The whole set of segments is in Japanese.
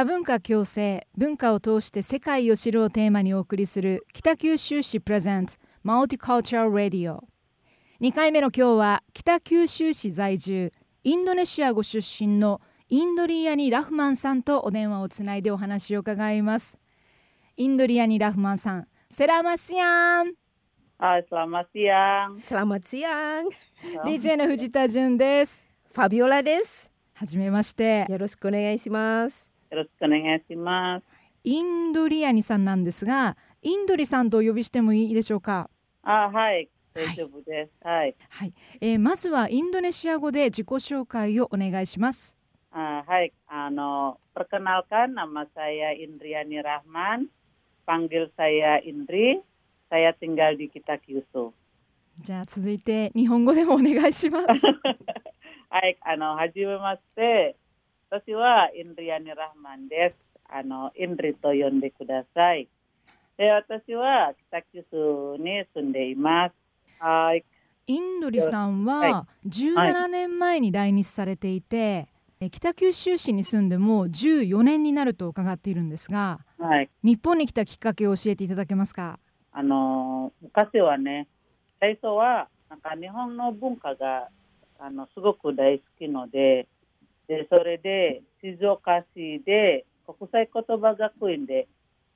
多文化共生文化を通して世界を知るをテーマにお送りする北九州市プレゼントマルティカルチャーラディオ2回目の今日は北九州市在住インドネシアご出身のインドリアニ・ラフマンさんとお電話をつないでお話を伺いますインドリアニ・ラフマンさんセラマシアン Hai, selamat siang. Selamat siang. DJ の藤田純ですファビオラです。はじめましてよろしくお願いします。よろしくお願いします。インドリアニさんなんですがインドリさんとお呼びしてもいいでしょうか？あ、はい、大丈夫です。はい。はい、えーまずはインドネシア語で自己紹介をお願いします。Ah, hai, ano, perkenalkan nama saya Indriani Rahman. Panggil saya Indri. Saya tinggal di Kitakyushu. じゃあ続いて日本語でもお願いします。はい、あの、はじめまして。私はインドリアニ・ラフマンです。あの、インドリと呼んでください。で、私は北九州に住んでいます。はい。インドリさんはは17年前に来日されていて、えー北九州市に住んでもう14年になると伺っているんですが、はい。日本に来たきっかけを教えていただけますか？あの昔はね最初はなんか日本の文化があのすごく大好きのででそれで静岡市で国際言葉学院で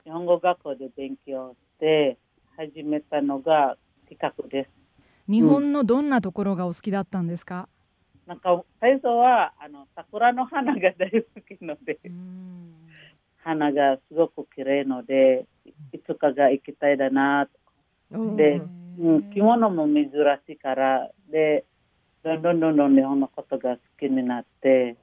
日本語学校で勉強して始めたのが企画です。日本のどんなところがお好きだったんですか？なんか最初はあの桜の花が大好きので花がすごく綺麗のでいつかが行きたいだなうんでうん、着物も珍しいからでどんどんどんどん日本のことが好きになって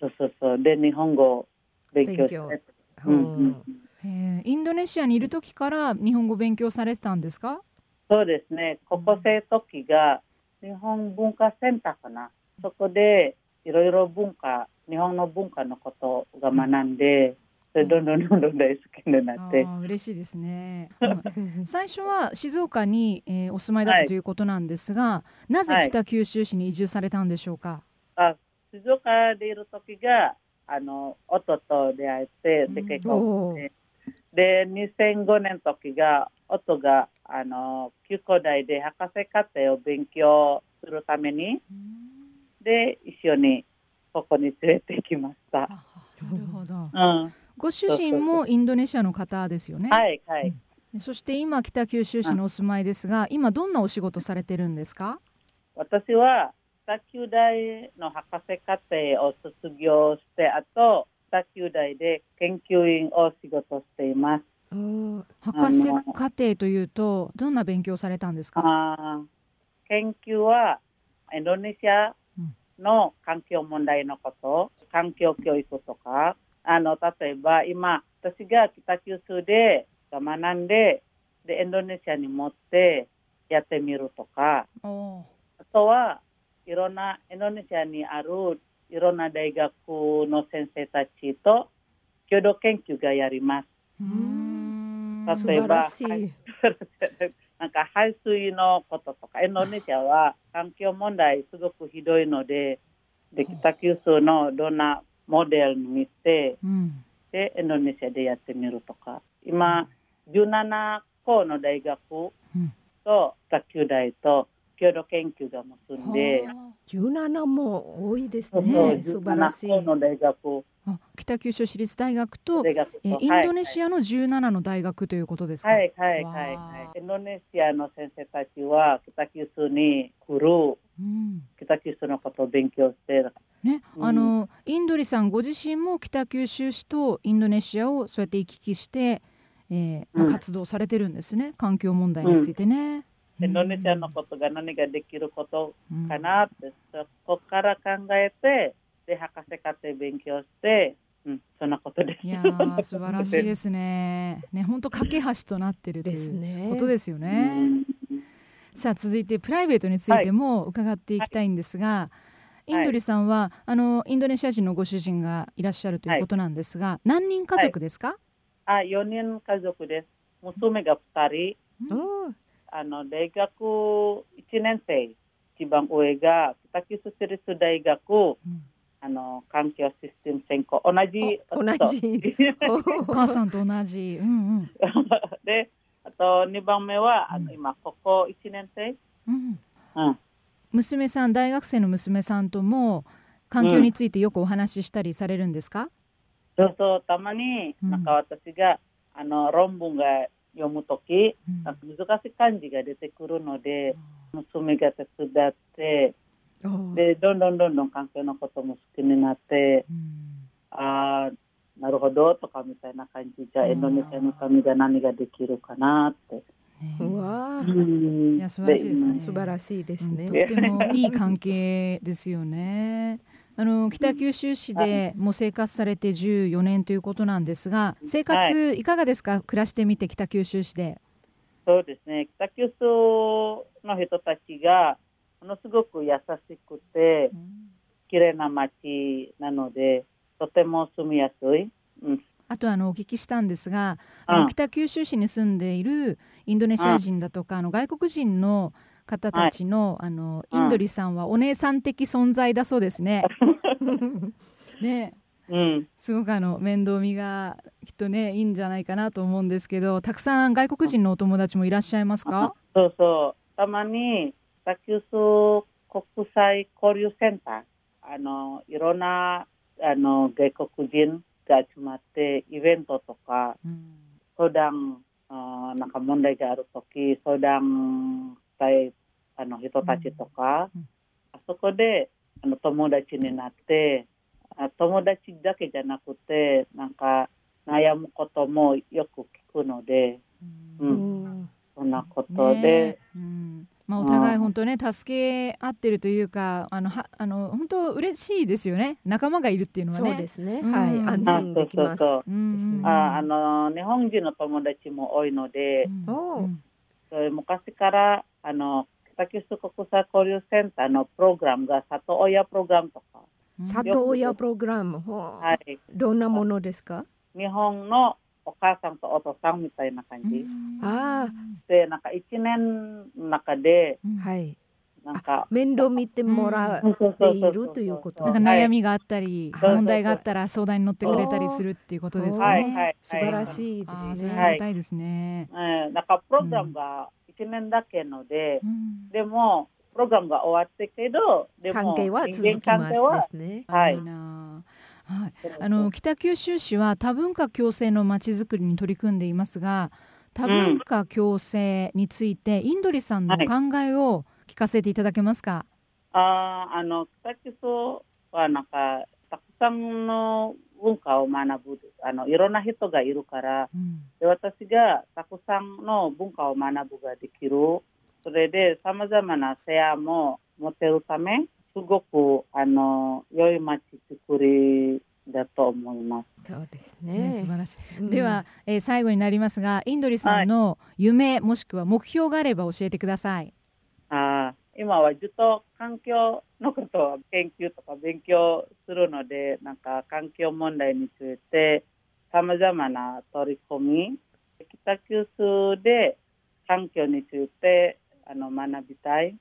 そうそうそう。で日本語を勉強して。勉うんうん、えー。インドネシアにいる時から日本語勉強されてたんですか？そうですね。高校生時が日本文化センターかな。そこでいろいろ文化日本の文化のことが学んでそれどんどんどんどん大好きになって。嬉しいですね。うん。最初は静岡に、えーお住まいだったはい。ということなんですが、なぜはい北九州市に移住されたんでしょうか？あ静岡でいる時があの夫と出会えてで。結婚して、で2005年の時が夫があの旧古代で博士課程を勉強するためにで一緒にここに連れてきました。あなるほど。うん、ご主人もインドネシアの方ですよね。はいはい。そして今北九州市のお住まいですが、今どんなお仕事されてるんですか？私は北九大の博士課程を卒業してあと北九大で研究員を仕事しています。うん博士課程というとどんな勉強されたんですか？研究はインドネシアの環境問題のこと、環境教育とか、あの例えば今、私が北九州で学んでで、インドネシアに持ってやってみるとか、あとはいろんなインドネシアにあるいろんな大学の先生たちと共同研究がやります。例素えば なんか排水のこととか、インドネシアは環境問題すごくひどいので、で北九州のどんなモデルに見て、うんで、インドネシアでやってみるとか、今、17校の大学うんと北九大と共同研究が結んで、は17も多いですね。素晴らしい。17校の大学、北九州市立大学と、大学インドネシアの17の大学ということですか？はいはいはいはい。インドネシアの先生たちは北九州に来る、うん北九州のことを勉強して、ね、うんあのインドリさんご自身も北九州市とインドネシアをそうやって行き来して、えーまあうん活動されてるんですね環境問題についてね。インドネシアのことが何ができることうんかなって、そこから考えて、で、博士課程勉強して、うん、そんなことです。いやー素晴らしいですね。ね本当架け橋となってるといですうね。ことですようね。んさあ続いてプライベートについても伺っていきたいんですが、インドリさんはあのインドネシア人のご主人がいらっしゃるということなんですが、何人家族ですか？あ、4人家族です。娘が2人。うんあの大学1年生、一番上が北九州市立大学うんあの環境システム専攻同じお同じお母さんと同じ。うんうん。であと2番目はあうん。の今ここ1年生、うん、うん、娘さん大学生の娘さんとも環境についてよくお話ししたりされるんですか、そうそうたまにうん。なんか私が、あの論文が読むときうん。なんか難しい漢字が出てくるので娘が手伝っておでどんどんどんどん環境のことも好きになってうん。ああなるほどとかみたいな感じ。じゃあうん。エンドネシアのためが何ができるかなって。ねうわうーん。いや素晴らしいですね。素晴らしいですね。うん。と。ってもいい関係ですよね。あの北九州市でもう生活されて14年ということなんですが生活いかがですか？暮らしてみて北九州市で。そうですね。北九州の人たちがものすごく優しくて綺麗な街なのでとても住みやすい。うん。あとあのお聞きしたんですがあのうん北九州市に住んでいるインドネシア人だとかあの外国人の方たちのあのインドリさんはお姉さん的存在だそうですね。ね。うん。すごくあの面倒見がきっとねいいんじゃないかなと思うんですけどたくさん外国人のお友達もいらっしゃいますか？そうそう。たまに北九州国際交流センターあのいろんなあの外国人が集まってイベントとかうん。相談あーなんか問題があるとき相談したいあの人たちとか、うん。うん。あそこであの友達になってあ友達だけじゃなくてなんか悩むこともよく聞くのでううん。ん。そんなことねで、うんまあ、お互いうん本当ね助け合ってるというかあのはあの本当嬉しいですよね。仲間がいるっていうのはね。そうですね。うん。はい、安心できます。あの日本人の友達も多いので、うん。昔からあの北九州国際交流センターのプログラムが里親プログラムとか、里親プログラム、はい、どんなものですか？日本のお母さんとお父さんみたいな感じ、うん。あでなんか1年の中でうん。はい。なんか面倒見てもらそうそうってそうそういるということ。なんか悩みがあったり、はい。問題があったら相談に乗ってくれたりするっていうことですかね。素晴らしいですね。ありがたいですね。えーなんかプログラムが1年だけので、うん。でもプログラムが終わってけどでも関係は続人きます間関係はですね。はいはい。あの北九州市は多文化共生のまちづくりに取り組んでいますが多文化共生について、インドリさんのはい。考えを聞かせていただけますか？あーあの北九州はなんかたくさんの文化を学ぶあのいろんな人がいるからうん。で私がたくさんの文化を学ぶができる。それでさまざまなシェアも持てるためすごくあの良い街づくりだと思います。そうですね素晴ね。らしい。うんでは、えー最後になりますがインドリさんの夢、もしくは目標があれば教えてください。あー今はずっと環境のことを研究とか勉強するのでなんか環境問題についてさまざまな取り組み北九州で環境についてあの学びたい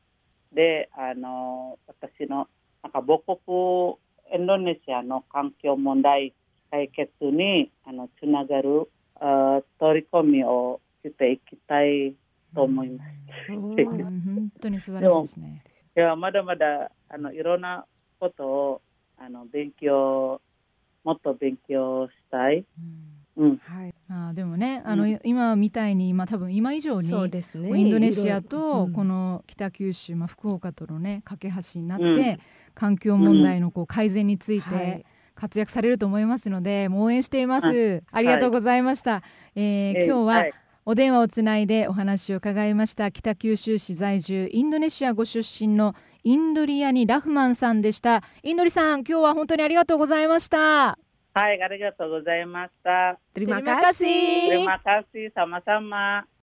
であの私のなんか母国インドネシアの環境問題解決にあのつながるあ取り組みをしていきたいと思います。本当に素晴らしいですね。いやまだまだあのいろんなことをあの勉強もっと勉強したい。うんうん、はい。あーでもねあの、う今みたいに、まあ、多分今以上にそうですね。インドネシアとろこの北九州、まあ、福岡とのね架け橋になって、うん。環境問題のこう改善についはてい。活躍されると思いますので、もう応援しています、ありがとうございました、えーえー今日は、い。お電話をつないでお話を伺いました北九州市在住インドネシアご出身のインドリアニ・ラフマンさんでした。インドリさん今日は本当にありがとうございましたはい、ありがとうございました。 Terima Terima kasih. kasih. Terima kasih sama-sama.